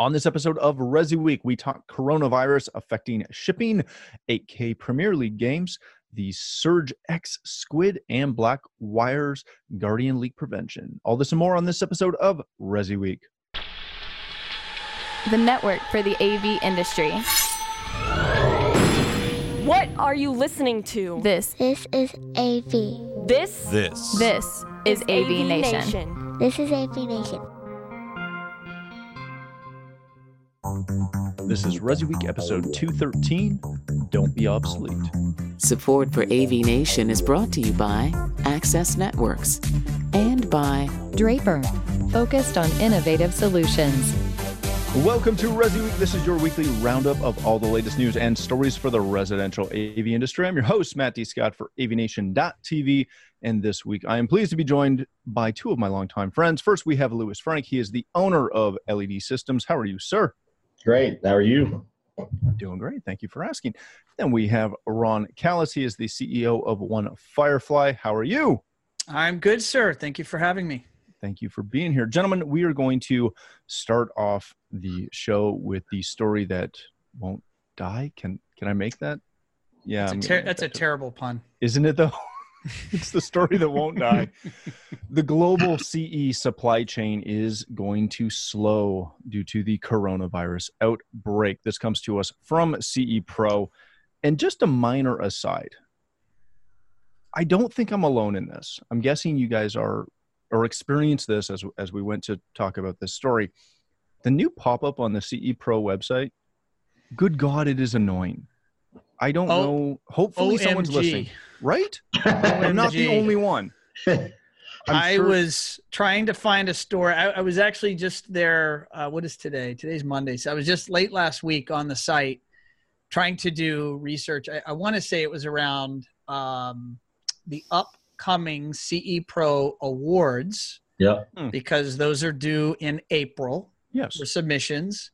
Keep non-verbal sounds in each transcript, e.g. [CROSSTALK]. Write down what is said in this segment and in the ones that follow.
On this episode of Resi Week, we talk coronavirus affecting shipping, 8K Premier League games, the Surge X Squid, and Black Wires Guardian leak prevention. All this and more on this episode of Resi Week. The network for the AV industry. What are you listening to? This, This is AV. This This. this is AV, Nation. This is AV Nation. This is Resi Week episode 213. Don't be obsolete. Support for AV Nation is brought to you by Access Networks and by Draper, focused on innovative solutions. Welcome to Resi Week. This is your weekly roundup of all the latest news and stories for the residential AV industry. I'm your host, Matt D. Scott for AVNation.tv. And this week, I am pleased to be joined by two of my longtime friends. First, we have Lewis Frank. He is the owner of LED Systems. How are you, sir? Great. How are you? Doing great. Thank you for asking. Then we have Ron Callis. He is the CEO of One Firefly. How are you? I'm good, sir. Thank you for having me. Thank you for being here. Gentlemen, we are going to start off the show with the story that won't die. Can can I make that? Yeah. That's, a, ter- that's a terrible pun. Isn't it though? [LAUGHS] it's the story that won't die. The global CE supply chain is going to slow due to the coronavirus outbreak. This comes to us from CE Pro. And just a minor aside, I don't think I'm alone in this. I'm guessing you guys are or experienced this as as we went to talk about this story. The new pop-up on the CE Pro website, good God, it is annoying. I don't Oh, know. Hopefully someone's listening. Right? I'm not the only one. [LAUGHS] I'm I sure- was trying to find a store. I, I was actually just there. Uh, what is today? Today's Monday. So I was just late last week on the site trying to do research. I, I want to say it was around um, the upcoming CE Pro Awards Yep. because those are due in April. yes. for submissions.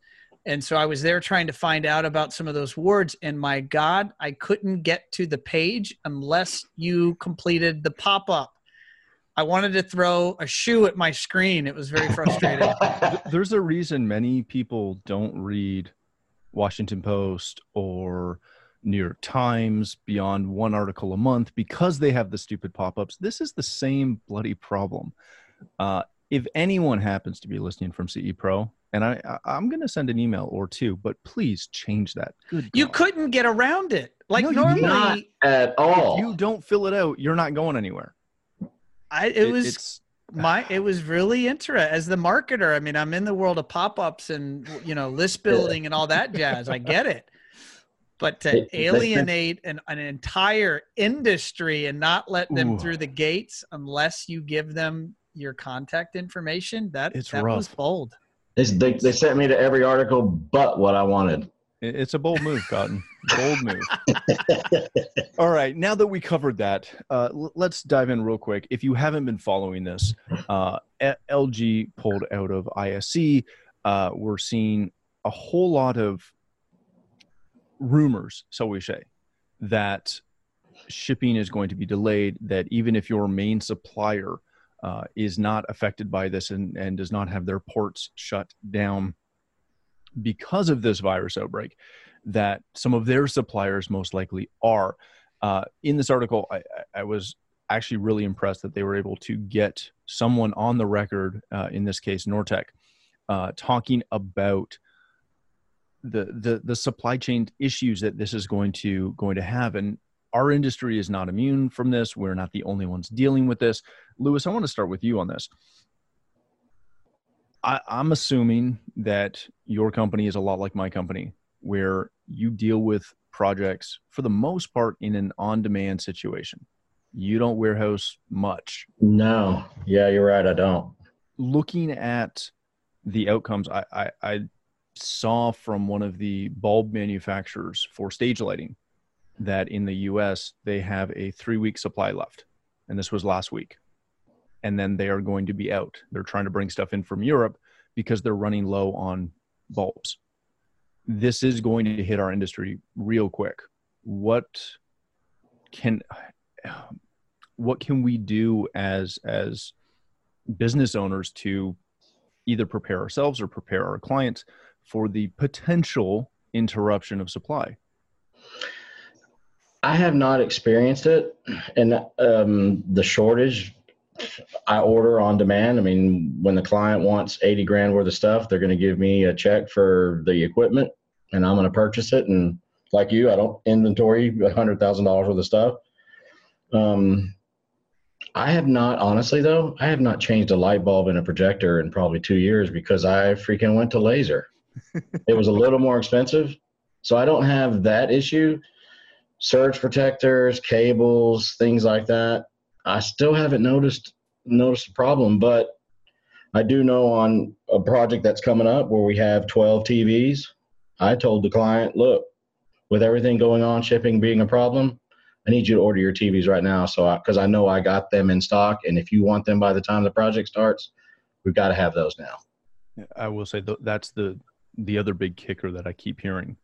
And so I was there trying to find out about some of those words. And my God, I couldn't get to the page unless you completed the pop up. I wanted to throw a shoe at my screen. It was very [LAUGHS] frustrating. There's a reason many people don't read Washington Post or New York Times beyond one article a month because they have the stupid pop-ups. This is the same bloody problem. Uh, if anyone happens to be listening from CE Pro, and I, I I'm going to send an email or two, but please change that. Good. you couldn't get around it. Like No, you normally, Not at all. If you don't fill it out, you're not going anywhere. I, it was it's my [SIGHS] it was really interesting as the marketer i mean i'm in the world of pop-ups and you know list building and all that jazz i get it but to alienate an, an entire industry and not let them Ooh. through the gates unless you give them your contact information that It's that was bold They, they, they sent me to every article but what I wanted. It's a bold move, Cotton. bold move. [LAUGHS] [LAUGHS] All right. Now that we covered that, uh, l- let's dive in real quick. If you haven't been following this, uh, LG pulled out of ISE. Uh, we're seeing a whole lot of rumors, so we say, that shipping is going to be delayed. That even if your main supplier uh, is not affected by this and, and does not have their ports shut down because of this virus outbreak, that some of their suppliers most likely are. Uh, in this article, I, I- was actually really impressed that they were able to get someone on the record, uh, in this case, Nortek, uh, talking about the, the the supply chain issues that this is going to going to have, and our industry is not immune from this. We're not the only ones dealing with this. Lewis, I want to start with you on this. I, I'm assuming that your company is a lot like my company, where you deal with projects for the most part in an on demand situation. You don't warehouse much. No. Yeah, you're right. I don't. Looking at the outcomes, I, I, I saw from one of the bulb manufacturers for stage lighting that in the US, they have a three week supply left. And this was last week. And then they are going to be out. They're trying to bring stuff in from Europe because they're running low on bulbs. This is going to hit our industry real quick. What can what can we do as as business owners to either prepare ourselves or prepare our clients for the potential interruption of supply? I have not experienced it, and um, the shortage. I order on demand. I mean, when the client wants eighty grand worth of stuff, they're going to give me a check for the equipment, and I'm going to purchase it. And like you, I don't inventory a hundred thousand dollars worth of stuff. Um, I have not, honestly though, I have not changed a light bulb in a projector in probably two years because I freaking went to laser. [LAUGHS] it was a little more expensive, so I don't have that issue. Surge protectors, cables, things like that. I still haven't noticed noticed a problem, but I do know on a project that's coming up where we have 12 TVs. I told the client, look, with everything going on, shipping being a problem, I need you to order your TVs right now. So, because I, know I got them in stock, and if you want them by the time the project starts, we've got to have those now. I will say th- that's the the other big kicker that I keep hearing,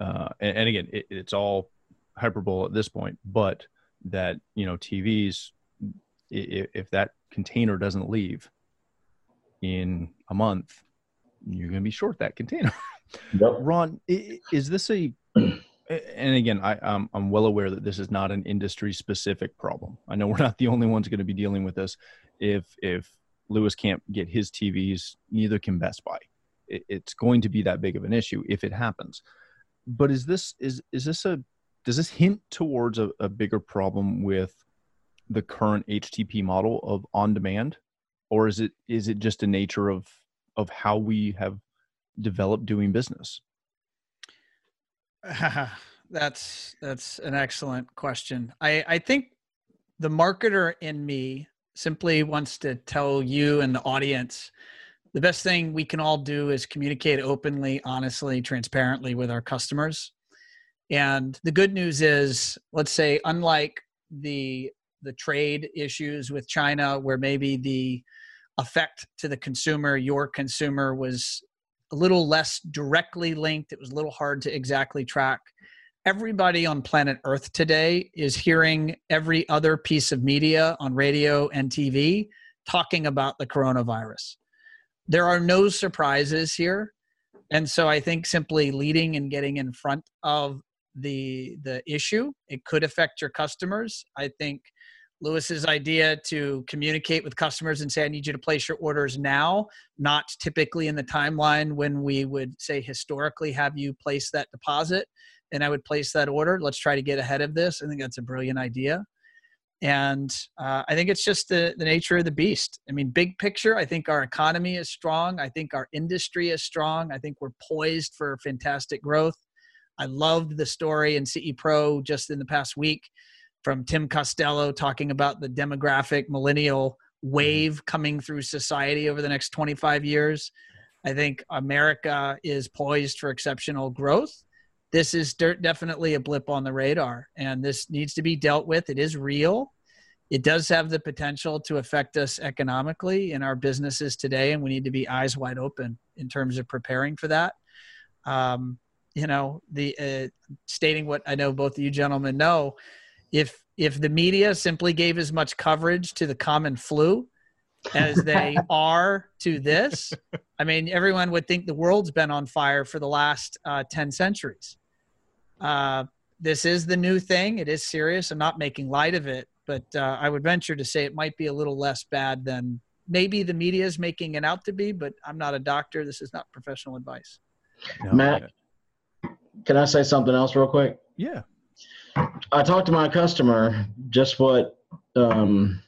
uh, and, and, again, it, it's all hyperbole at this point, but that you know TVs, if, if that container doesn't leave in a month, you're going to be short that container. [LAUGHS] Yep. Ron, is this [CLEARS THROAT] a and again, I, I'm, I'm well aware that this is not an industry specific problem. I know we're not the only ones going to be dealing with this. If if Lewis can't get his TVs, neither can Best Buy. It, it's going to be that big of an issue if it happens. But is this is is this a does this hint towards a, a bigger problem with the current HTP model of on demand, or is it is it just a nature of of how we have developed doing business? [LAUGHS] that's that's an excellent question. I I think the marketer in me simply wants to tell you and the audience the best thing we can all do is communicate openly, honestly, transparently with our customers. And the good news is, let's say, unlike the the trade issues with China, where maybe the effect to the consumer, your consumer, was a little less directly linked. It was a little hard to exactly track. Everybody on planet Earth today is hearing every other piece of media on radio and TV talking about the coronavirus. There are no surprises here. And so I think simply leading and getting in front of the the issue, it could affect your customers. I think Lewis's idea to communicate with customers and say, I need you to place your orders now, not typically in the timeline when we would say historically have you place that deposit and I would place that order. Let's try to get ahead of this. I think that's a brilliant idea. And uh, I think it's just the, the nature of the beast. I mean, big picture, I think our economy is strong. I think our industry is strong. I think we're poised for fantastic growth. I loved the story in CE Pro just in the past week from Tim Costello talking about the demographic millennial mm-hmm. wave coming through society over the next 25 years. I think America is poised for exceptional growth. This is definitely a blip on the radar, and this needs to be dealt with. It is real. It does have the potential to affect us economically in our businesses today, and we need to be eyes wide open in terms of preparing for that. Um, you know, the uh, stating what I know both of you gentlemen know if if the media simply gave as much coverage to the common flu as they [LAUGHS] are to this, I mean, everyone would think the world's been on fire for the last uh, 10 centuries. Uh, this is the new thing. It is serious. I'm not making light of it, but uh, I would venture to say it might be a little less bad than maybe the media is making it out to be, but I'm not a doctor. This is not professional advice. No, Matt, can I say something else real quick? Yeah. I talked to my customer just what um,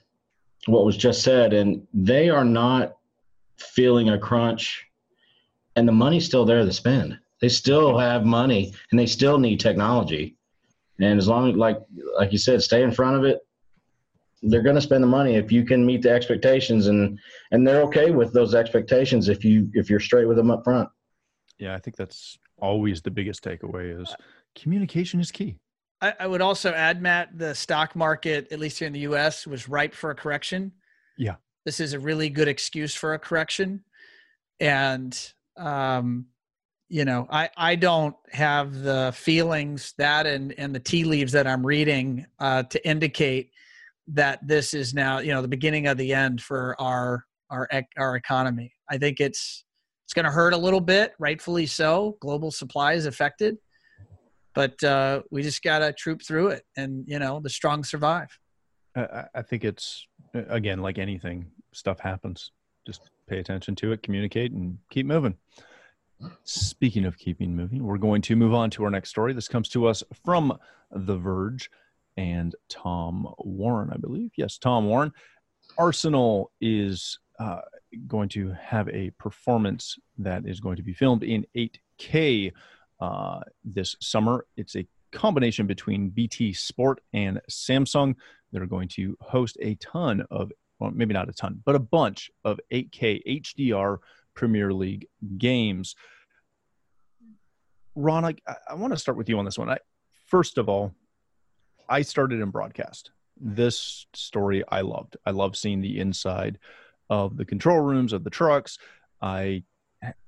what was just said, and they are not feeling a crunch, and the money's still there to spend. They still have money, and they still need technology. And as long as, like like you said, stay in front of it. They're going to spend the money if you can meet the expectations, and and they're okay with those expectations if you if you're straight with them up front. Yeah, I think that's always the biggest takeaway is communication is key. I, I would also add, Matt, the stock market, at least here in the U.S., was ripe for a correction. Yeah, this is a really good excuse for a correction, and um, you know, I I don't have the feelings that and and the tea leaves that I'm reading uh, to indicate that this is now you know the beginning of the end for our our our economy. I think it's It's going to hurt a little bit, rightfully so. Global supply is affected, but uh, we just got to troop through it, and you know, the strong survive. I, I think it's again like anything, stuff happens. Just pay attention to it, communicate, and keep moving. Speaking of keeping moving, we're going to move on to our next story. This comes to us from The Verge and Tom Warren, I believe. Yes, Tom Warren. Arsenal is uh, going to have a performance that is going to be filmed in 8K uh, this summer. It's a combination between BT Sport and Samsung. They're going to host a ton of, well, maybe not a ton, but a bunch of 8K HDR Premier League games. Ron, I, I want to start with you on this one. I, first of all, I started in broadcast. This story I loved. I love seeing the inside of the control rooms of the trucks. I,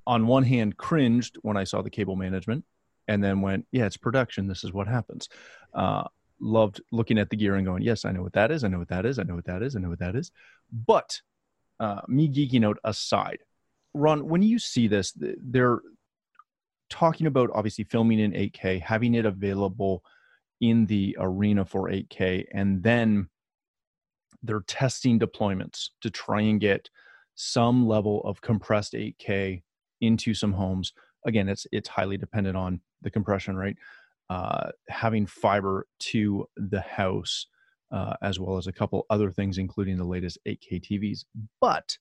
on one hand, cringed when I saw the cable management and then went, yeah, it's production. This is what happens. Uh, loved looking at the gear and going, yes, I know what that is. I know what that is. I know what that is. I know what that is. But uh, me geeking out aside, Ron, when you see this, they're talking about obviously filming in 8K, having it available in the arena for 8K, and then they're testing deployments to try and get some level of compressed 8K into some homes. Again, it's it's highly dependent on the compression rate. Uh, having fiber to the house, uh, as well as a couple other things, including the latest 8K TVs. But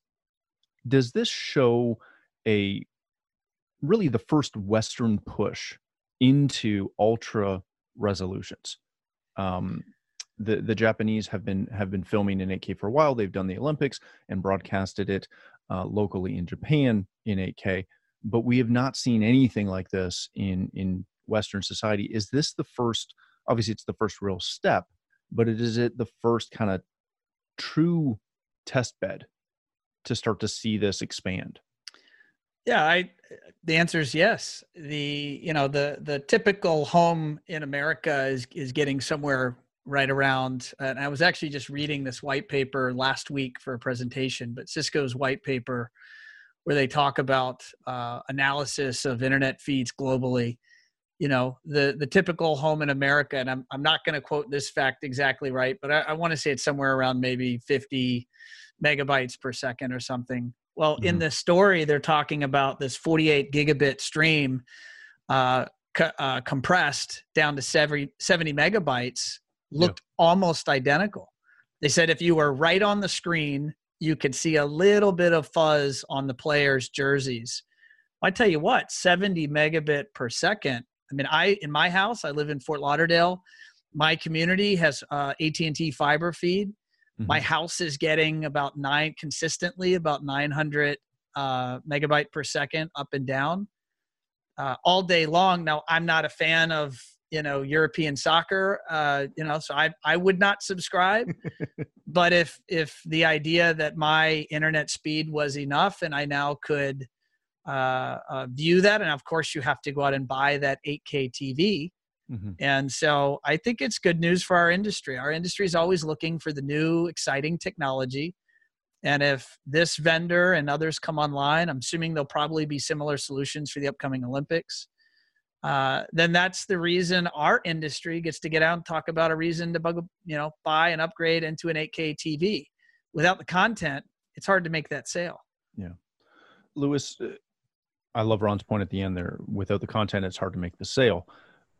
does this show a really the first Western push into ultra resolutions? Um, the the Japanese have been have been filming in 8K for a while. They've done the Olympics and broadcasted it uh, locally in Japan in 8K, but we have not seen anything like this in in Western society. Is this the first? Obviously, it's the first real step, but it is it the first kind of true test bed to start to see this expand? Yeah, I the answer is yes. The you know the the typical home in America is is getting somewhere right around and i was actually just reading this white paper last week for a presentation but cisco's white paper where they talk about uh, analysis of internet feeds globally you know the the typical home in america and i'm, I'm not going to quote this fact exactly right but i, I want to say it's somewhere around maybe 50 megabytes per second or something well mm-hmm. in this story they're talking about this 48 gigabit stream uh, co- uh, compressed down to 70, 70 megabytes looked yeah. almost identical. They said if you were right on the screen, you could see a little bit of fuzz on the players' jerseys. I tell you what, 70 megabit per second. I mean, I in my house, I live in Fort Lauderdale. My community has uh, AT&T fiber feed. Mm-hmm. My house is getting about nine consistently about 900 uh, megabyte per second up and down uh, all day long. Now, I'm not a fan of you know European soccer. Uh, you know, so I I would not subscribe. [LAUGHS] but if if the idea that my internet speed was enough and I now could uh, uh, view that, and of course you have to go out and buy that 8K TV. Mm-hmm. And so I think it's good news for our industry. Our industry is always looking for the new, exciting technology. And if this vendor and others come online, I'm assuming there'll probably be similar solutions for the upcoming Olympics uh, then that's the reason our industry gets to get out and talk about a reason to bug, you know buy and upgrade into an 8K TV. Without the content, it's hard to make that sale. Yeah, Lewis, uh, I love Ron's point at the end there. Without the content, it's hard to make the sale.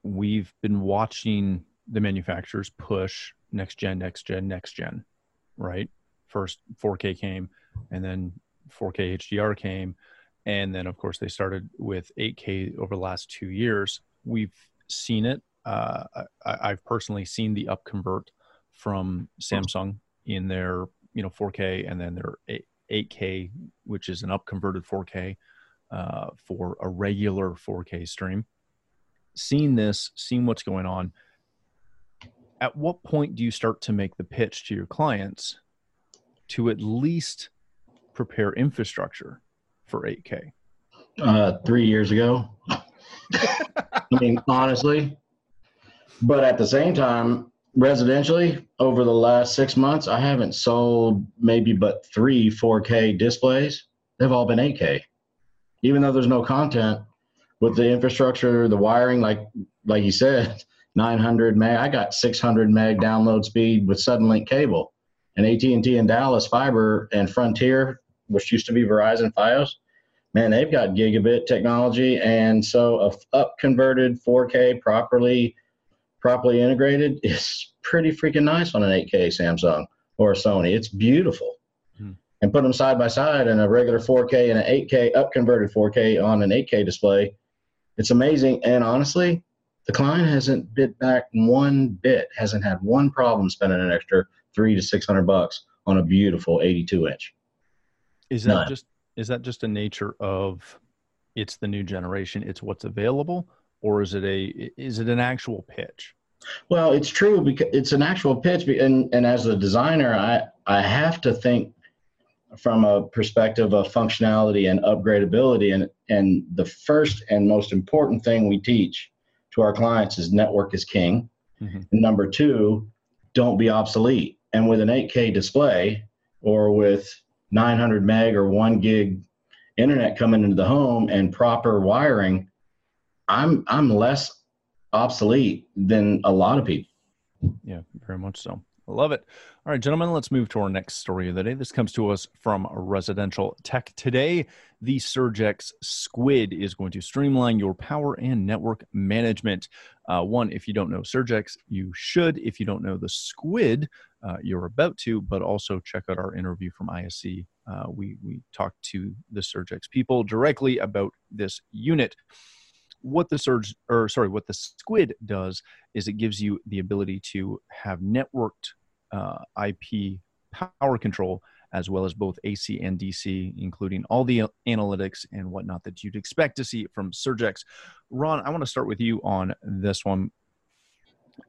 We've been watching the manufacturers push next gen, next gen, next gen, right? First 4K came, and then 4K HDR came and then of course they started with 8k over the last two years. We've seen it. Uh, I, have personally seen the up convert from samsung in their you know 4k and then their 8k which is an up converted 4k uh, for a regular 4k stream. Seeing this seeing what's going on. At what point do you start to make the pitch to your clients to at least prepare infrastructure for 8K? Uh, three years ago. I mean, honestly. But at the same time, residentially, over the last six months, I haven't sold maybe but three 4K displays. They've all been 8K. even though there's no content with the infrastructure, the wiring, like like you said, [LAUGHS] 900 meg. I got 600 meg download speed with Suddenlink cable, and AT&T and Dallas fiber and Frontier, which used to be Verizon FiOS. Man, they've got gigabit technology, and so a up converted 4K properly properly integrated [LAUGHS] is pretty freaking nice on an 8K Samsung or a Sony. It's beautiful. Hmm. And put them side by side in a regular 4K and an 8K up converted 4K on an 8K display. It's amazing. And honestly, the client hasn't bit back one bit, hasn't had one problem spending an extra three to six hundred bucks on a beautiful 82 inch. Is that None. just is that just a nature of it's the new generation, it's what's available, or is it a is it an actual pitch? Well, it's true because it's an actual pitch, and and as a designer, I I have to think from a perspective of functionality and upgradability, and and the first and most important thing we teach to our clients is network is king. Mm-hmm. Number two, don't be obsolete. And with an 8K display or with 900 meg or one gig internet coming into the home and proper wiring, I'm I'm less obsolete than a lot of people. Yeah, very much so. Love it. All right, gentlemen, let's move to our next story of the day. This comes to us from Residential Tech Today. The Surgex Squid is going to streamline your power and network management. Uh, one, if you don't know Surgex, you should. If you don't know the Squid, uh, you're about to, but also check out our interview from ISE. Uh, we, we talked to the Surgex people directly about this unit what the surge or sorry what the squid does is it gives you the ability to have networked uh, IP power control, as well as both AC and DC, including all the analytics and whatnot that you'd expect to see from Surgex. Ron, I want to start with you on this one.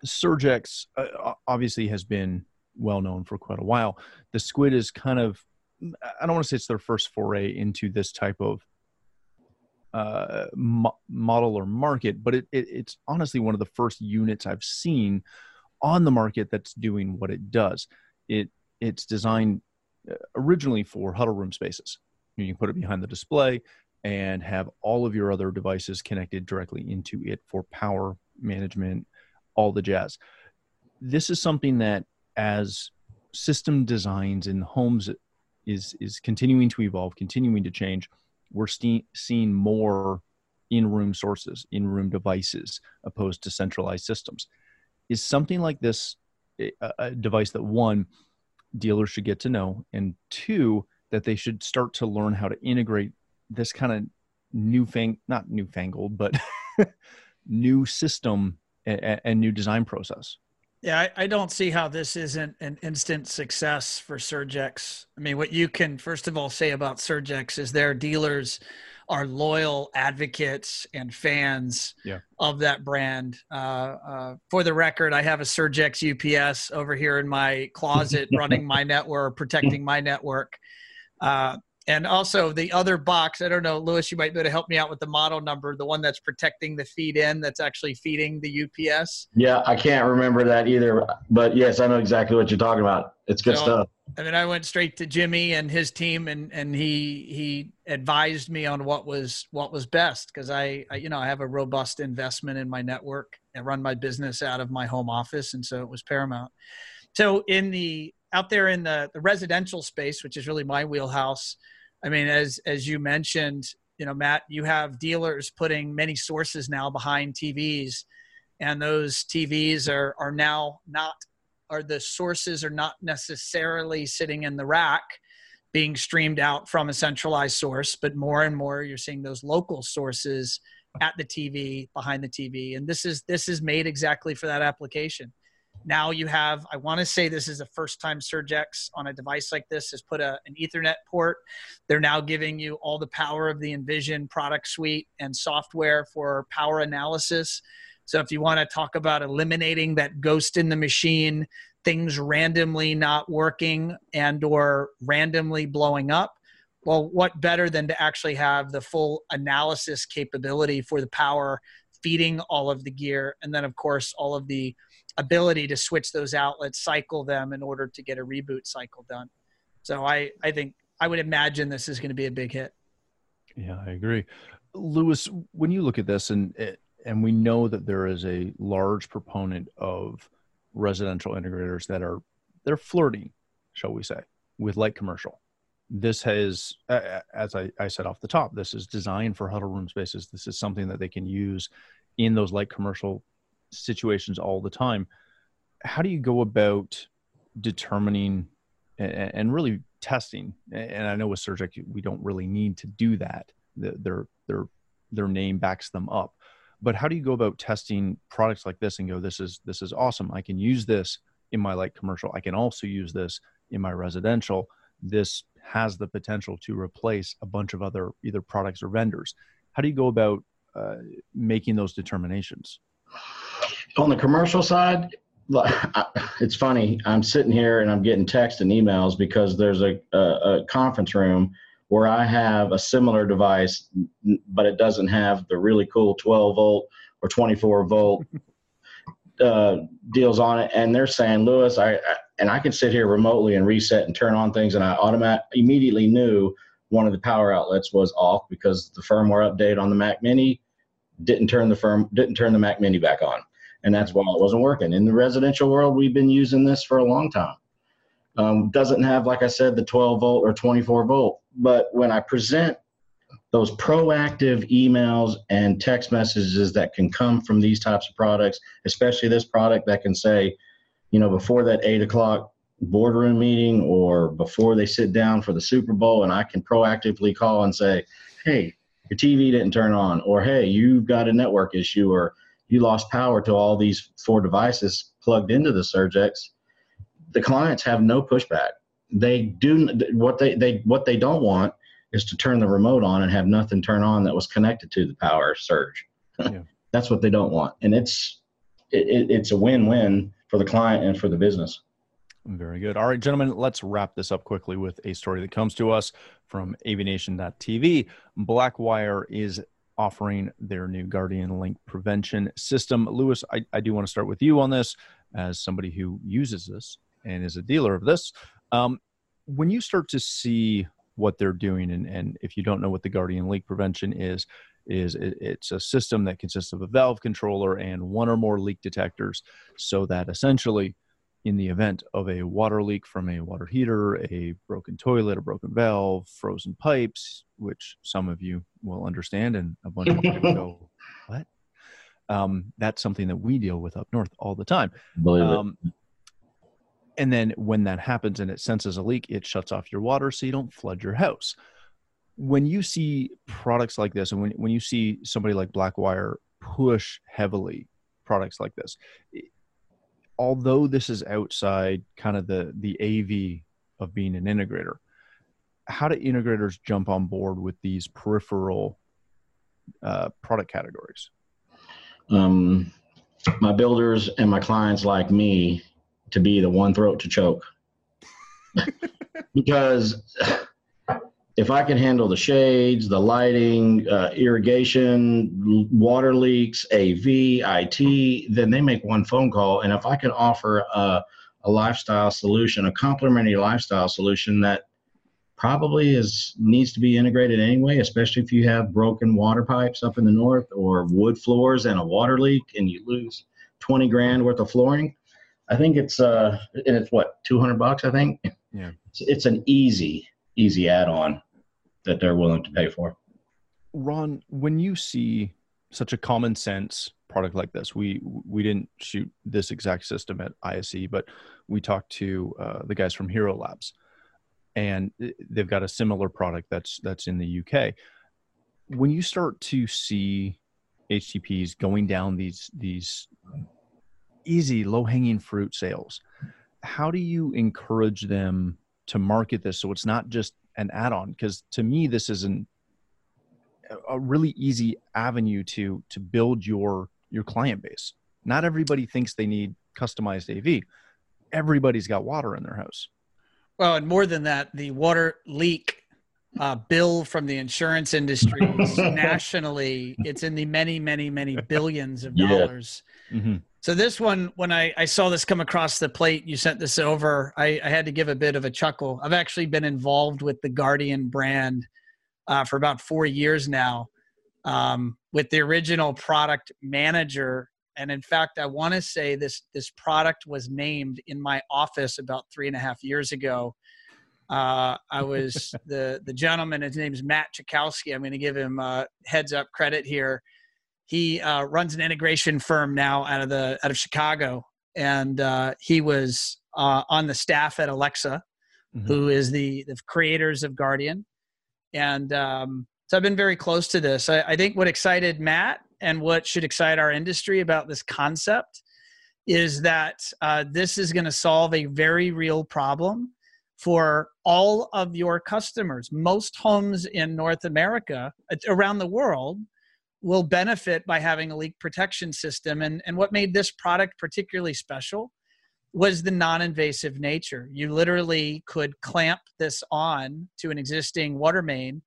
Surgex uh, obviously has been well known for quite a while. The Squid is kind of, I don't want to say it's their first foray into this type of uh, mo- model or market, but it, it, it's honestly one of the first units I've seen on the market that's doing what it does. It it's designed uh, originally for huddle room spaces. You can put it behind the display and have all of your other devices connected directly into it for power management, all the jazz. This is something that as system designs in homes is is continuing to evolve, continuing to change. We're st- seeing more in-room sources, in-room devices, opposed to centralized systems is something like this eh, a, a device that one dealers should get to know and two that they should start to learn how to integrate this kind of new newfang not newfangled but [LAUGHS] new system and, and, new design process. Yeah I, I, don't see how this isn't an instant success for surgex. I mean what you can first of all say about surgex is their dealers are loyal advocates and fans yeah. of that brand. Uh, uh, for the record, I have a Surgex UPS over here in my closet [LAUGHS] running my network, protecting my network. Uh, and also the other box, I don't know, Lewis, you might be able to help me out with the model number, the one that's protecting the feed in that's actually feeding the UPS. Yeah, I can't remember that either. But yes, I know exactly what you're talking about. It's good so, stuff. I mean, I went straight to Jimmy and his team, and and he he advised me on what was what was best because I, I, you know I have a robust investment in my network and run my business out of my home office, and so it was paramount. So in the out there in the the residential space, which is really my wheelhouse, I mean, as as you mentioned, you know, Matt, you have dealers putting many sources now behind TVs, and those TVs are are now not are the sources are not necessarily sitting in the rack being streamed out from a centralized source, but more and more you're seeing those local sources at the TV, behind the TV. And this is this is made exactly for that application. Now you have, I want to say this is the first time Surgex on a device like this has put a, an Ethernet port. They're now giving you all the power of the Envision product suite and software for power analysis. So if you want to talk about eliminating that ghost in the machine, things randomly not working and or randomly blowing up, well, what better than to actually have the full analysis capability for the power feeding all of the gear and then of course all of the ability to switch those outlets, cycle them in order to get a reboot cycle done. So I, I think I would imagine this is going to be a big hit. Yeah, I agree. Lewis, when you look at this and and we know that there is a large proponent of residential integrators that are they're flirting, shall we say, with light commercial. This has, as I, I said off the top, this is designed for huddle room spaces. This is something that they can use in those light commercial situations all the time. How do you go about determining and, really testing? And I know with Surgex, we don't really need to do that. Their their their name backs them up. But how do you go about testing products like this and go, this is this is awesome. I can use this in my light commercial. I can also use this in my residential. This has the potential to replace a bunch of other either products or vendors. How do you go about uh, making those determinations? On the commercial side, [LAUGHS] it's funny. I'm sitting here and I'm getting texts and emails because there's a, a, a conference room where I have a similar device, but it doesn't have the really cool 12 volt or 24 volt [LAUGHS] uh, deals on it. And they're saying, Lewis, I, I, and I can sit here remotely and reset and turn on things, and I automatic immediately knew one of the power outlets was off because the firmware update on the Mac Mini didn't turn the firm didn't turn the Mac Mini back on, and that's why it wasn't working. In the residential world, we've been using this for a long time. Um, doesn't have, like I said, the 12 volt or 24 volt. But when I present those proactive emails and text messages that can come from these types of products, especially this product that can say, you know, before that eight o'clock boardroom meeting or before they sit down for the Super Bowl, and I can proactively call and say, hey, your TV didn't turn on, or hey, you've got a network issue, or you lost power to all these four devices plugged into the Surgex the clients have no pushback. They do what they, they what they don't want is to turn the remote on and have nothing turn on that was connected to the power surge. [LAUGHS] Yeah. That's what they don't want, and it's it, it's a win-win for the client and for the business. Very good. All right, gentlemen, let's wrap this up quickly with a story that comes to us from avnation.tv. Blackwire is offering their new Guardian Leak prevention system. Lewis, I, I do want to start with you on this as somebody who uses this and is a dealer of this. Um, when you start to see what they're doing, and, and if you don't know what the Guardian leak prevention is, is it, it's a system that consists of a valve controller and one or more leak detectors, so that essentially, in the event of a water leak from a water heater, a broken toilet, a broken valve, frozen pipes, which some of you will understand, and a bunch of you go, [LAUGHS] "What?" Um, that's something that we deal with up north all the time. Believe um, it and then when that happens and it senses a leak it shuts off your water so you don't flood your house when you see products like this and when, when you see somebody like blackwire push heavily products like this although this is outside kind of the the av of being an integrator how do integrators jump on board with these peripheral uh, product categories um, my builders and my clients like me to be the one throat to choke. [LAUGHS] because if I can handle the shades, the lighting, uh, irrigation, water leaks, AV, IT, then they make one phone call. And if I can offer a, a lifestyle solution, a complementary lifestyle solution that probably is needs to be integrated anyway, especially if you have broken water pipes up in the north or wood floors and a water leak and you lose 20 grand worth of flooring I think it's uh, and it's what two hundred bucks. I think. Yeah. It's, it's an easy, easy add-on that they're willing to pay for. Ron, when you see such a common sense product like this, we we didn't shoot this exact system at ISE, but we talked to uh, the guys from Hero Labs, and they've got a similar product that's that's in the UK. When you start to see HTPs going down these these easy low hanging fruit sales how do you encourage them to market this so it's not just an add-on because to me this is an, a really easy avenue to to build your your client base. Not everybody thinks they need customized av everybody's got water in their house. Well and more than that the water leak uh, bill from the insurance industry nationally it's in the many many many billions of [LAUGHS] dollars yeah. mm-hmm. So this one, when I, I saw this come across the plate, you sent this over. I, I had to give a bit of a chuckle. I've actually been involved with the Guardian brand uh, for about four years now um, with the original product manager. And in fact, I want to say this this product was named in my office about three and a half years ago. Uh, I was [LAUGHS] the the gentleman. His name is Matt Chakowski. I'm going to give him uh, heads up credit here. He uh, runs an integration firm now out of the out of Chicago, and uh, he was uh, on the staff at Elexa, mm-hmm. who is the the creators of Guardian, and um, so I've been very close to this. I, I think what excited Matt and what should excite our industry about this concept is that uh, this is going to solve a very real problem for all of your customers. Most homes in North America, around the world, will benefit by having a leak protection system. And, and what made this product particularly special was the non invasive nature. You literally could clamp this on to an existing water main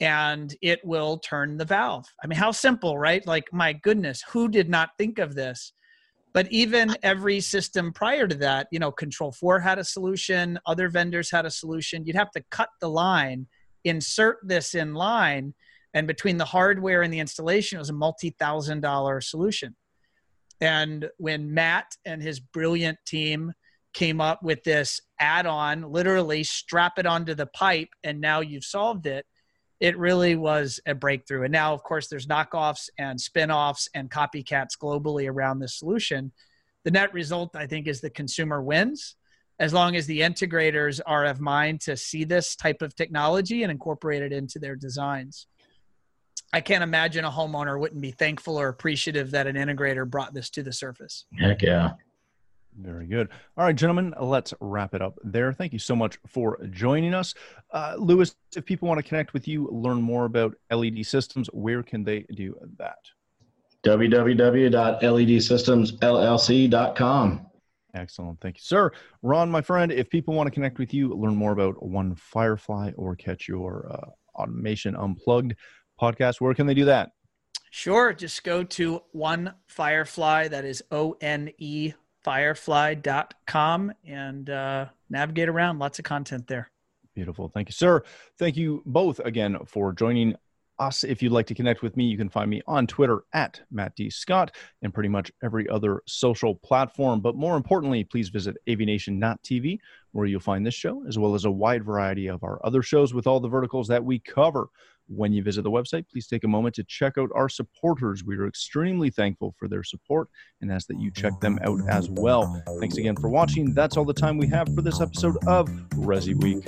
and it will turn the valve. I mean, how simple, right? Like, my goodness, who did not think of this? But even every system prior to that, you know, Control 4 had a solution, other vendors had a solution. You'd have to cut the line, insert this in line, and between the hardware and the installation, it was a multi thousand dollar solution. And when Matt and his brilliant team came up with this add on, literally strap it onto the pipe, and now you've solved it, it really was a breakthrough. And now, of course, there's knockoffs and spin offs and copycats globally around this solution. The net result, I think, is the consumer wins as long as the integrators are of mind to see this type of technology and incorporate it into their designs. I can't imagine a homeowner wouldn't be thankful or appreciative that an integrator brought this to the surface. Heck yeah. Very good. All right, gentlemen, let's wrap it up there. Thank you so much for joining us. Uh, Lewis, if people want to connect with you, learn more about LED systems, where can they do that? www.ledsystemsllc.com. Excellent. Thank you, sir. Ron, my friend, if people want to connect with you, learn more about One Firefly or catch your uh, Automation Unplugged podcast, where can they do that? Sure. Just go to One Firefly, that is O N E firefly.com and uh, navigate around. Lots of content there. Beautiful. Thank you, sir. Thank you both again for joining us. If you'd like to connect with me, you can find me on Twitter at Matt D. Scott and pretty much every other social platform. But more importantly, please visit avnation.tv where you'll find this show as well as a wide variety of our other shows with all the verticals that we cover when you visit the website, please take a moment to check out our supporters. We are extremely thankful for their support and ask that you check them out as well. Thanks again for watching. That's all the time we have for this episode of Resi Week.